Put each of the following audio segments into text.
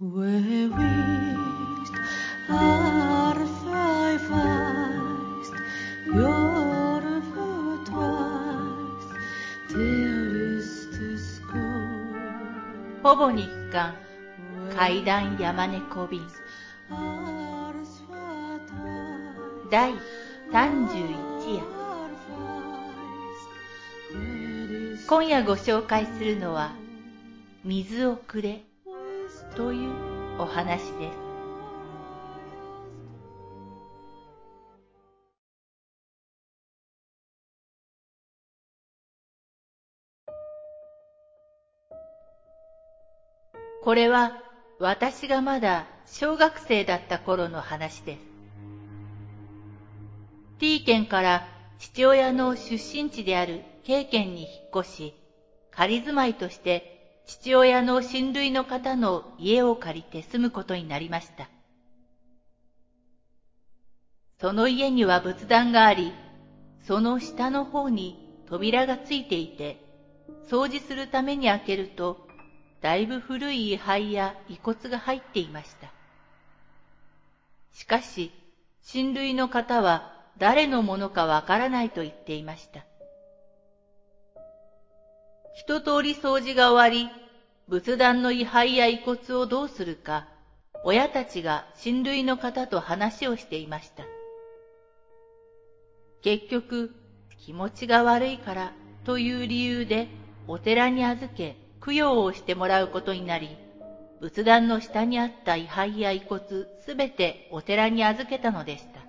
ほぼ日刊階段山猫便 Ars vertweist, 第31夜今夜ご紹介するのは「水をくれ」というお話です。これは私がまだ小学生だった頃の話です。T 県から父親の出身地である K 県に引っ越し、仮住まいとして父親の親類の方の家を借りて住むことになりました。その家には仏壇があり、その下の方に扉がついていて、掃除するために開けると、だいぶ古い位牌や遺骨が入っていました。しかし、親類の方は誰のものかわからないと言っていました。一通り掃除が終わり、仏壇の位牌や遺骨をどうするか、親たちが親類の方と話をしていました。結局、気持ちが悪いからという理由でお寺に預け供養をしてもらうことになり、仏壇の下にあった位牌や遺骨すべてお寺に預けたのでした。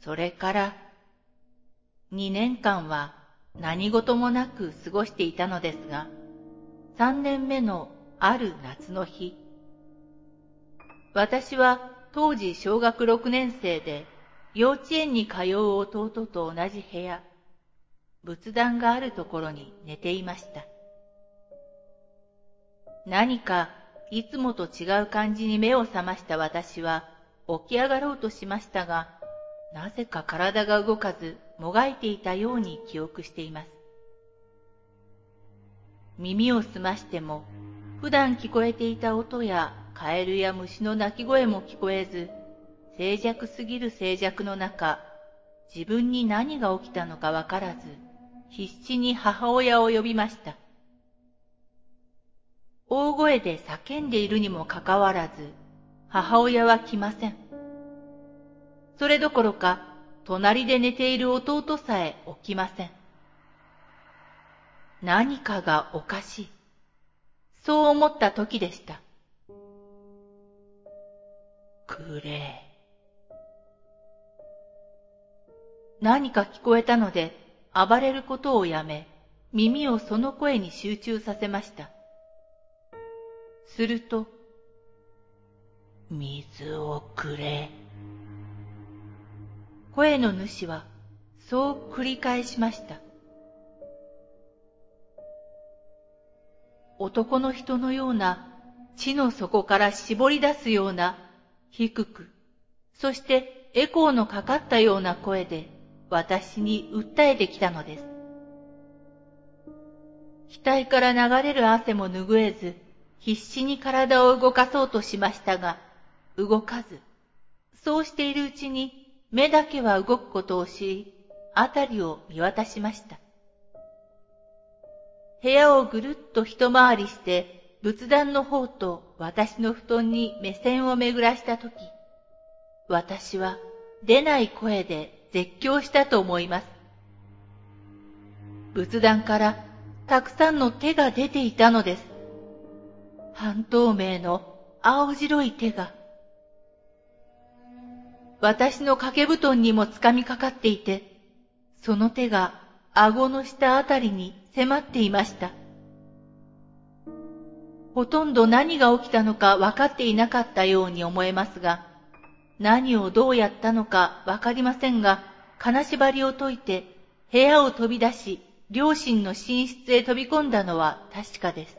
それから、二年間は何事もなく過ごしていたのですが、三年目のある夏の日、私は当時小学六年生で幼稚園に通う弟と同じ部屋、仏壇があるところに寝ていました。何かいつもと違う感じに目を覚ました私は起き上がろうとしましたが、なぜか体が動かずもがいていたように記憶しています。耳を澄ましても普段聞こえていた音やカエルや虫の鳴き声も聞こえず、静寂すぎる静寂の中、自分に何が起きたのかわからず、必死に母親を呼びました。大声で叫んでいるにもかかわらず、母親は来ません。それどころか、隣で寝ている弟さえ起きません。何かがおかしい。そう思った時でした。くれ。何か聞こえたので、暴れることをやめ、耳をその声に集中させました。すると、水をくれ。声の主は、そう繰り返しました。男の人のような、地の底から絞り出すような、低く、そしてエコーのかかったような声で、私に訴えてきたのです。額から流れる汗も拭えず、必死に体を動かそうとしましたが、動かず、そうしているうちに目だけは動くことを知り、あたりを見渡しました。部屋をぐるっと一回りして、仏壇の方と私の布団に目線を巡らしたとき、私は出ない声で絶叫したと思います。仏壇からたくさんの手が出ていたのです。半透明の青白い手が。私の掛け布団にも掴みかかっていて、その手が顎の下あたりに迫っていました。ほとんど何が起きたのか分かっていなかったように思えますが、何をどうやったのか分かりませんが、金縛りを解いて部屋を飛び出し、両親の寝室へ飛び込んだのは確かです。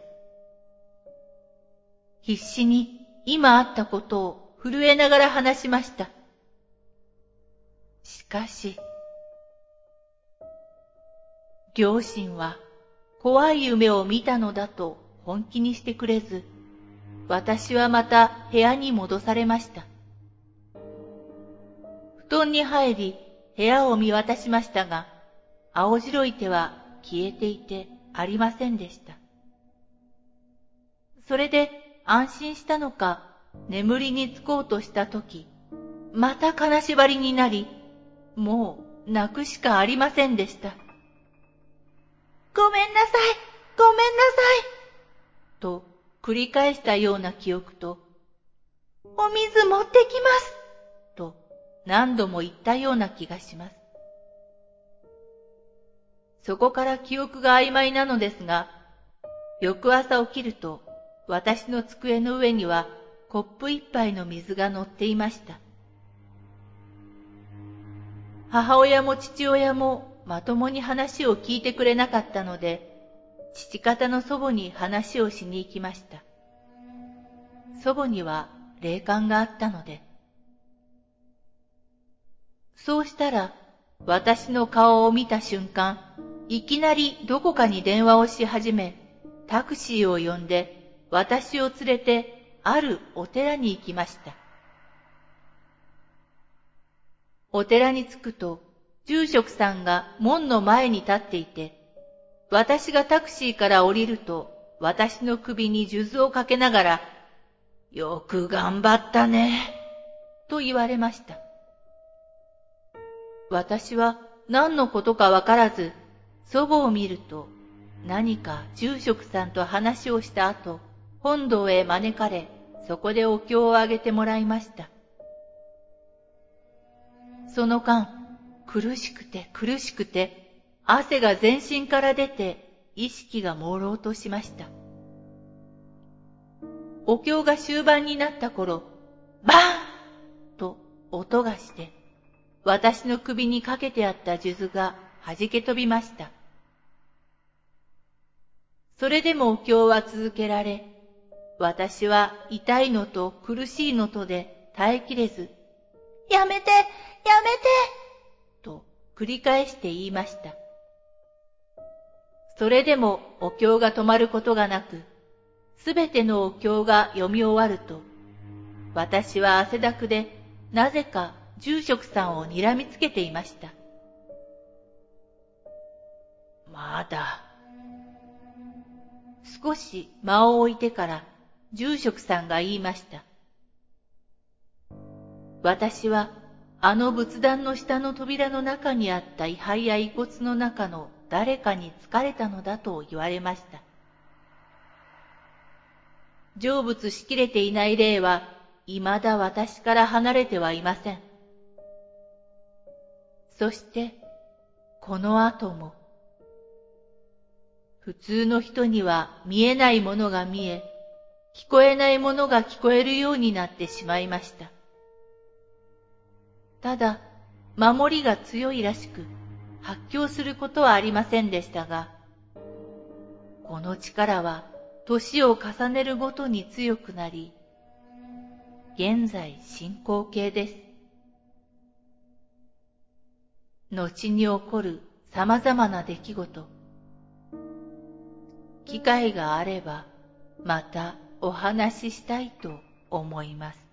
必死に今あったことを震えながら話しました。しかし、両親は怖い夢を見たのだと本気にしてくれず、私はまた部屋に戻されました。布団に入り、部屋を見渡しましたが、青白い手は消えていてありませんでした。それで安心したのか、眠りにつこうとしたとき、また金縛りになり、もう泣くしかありませんでした。ごめんなさいごめんなさいと繰り返したような記憶と、お水持ってきますと何度も言ったような気がします。そこから記憶が曖昧なのですが、翌朝起きると私の机の上にはコップ一杯の水が乗っていました。母親も父親もまともに話を聞いてくれなかったので、父方の祖母に話をしに行きました。祖母には霊感があったので。そうしたら、私の顔を見た瞬間、いきなりどこかに電話をし始め、タクシーを呼んで、私を連れて、あるお寺に行きました。お寺に着くと、住職さんが門の前に立っていて、私がタクシーから降りると、私の首に数珠をかけながら、よく頑張ったね、と言われました。私は何のことかわからず、祖母を見ると、何か住職さんと話をした後、本堂へ招かれ、そこでお経をあげてもらいました。その間、苦しくて苦しくて、汗が全身から出て意識が朦朧としました。お経が終盤になった頃、バーンと音がして、私の首にかけてあった数珠が弾け飛びました。それでもお経は続けられ、私は痛いのと苦しいのとで耐えきれず、やめてやめてと繰り返して言いました。それでもお経が止まることがなく、すべてのお経が読み終わると、私は汗だくで、なぜか住職さんを睨みつけていました。まだ。少し間を置いてから住職さんが言いました。私はあの仏壇の下の扉の中にあった位牌や遺骨の中の誰かに疲れたのだと言われました。成仏しきれていない霊は、未だ私から離れてはいません。そして、この後も、普通の人には見えないものが見え、聞こえないものが聞こえるようになってしまいました。ただ、守りが強いらしく、発狂することはありませんでしたが、この力は年を重ねるごとに強くなり、現在進行形です。後に起こる様々な出来事、機会があればまたお話ししたいと思います。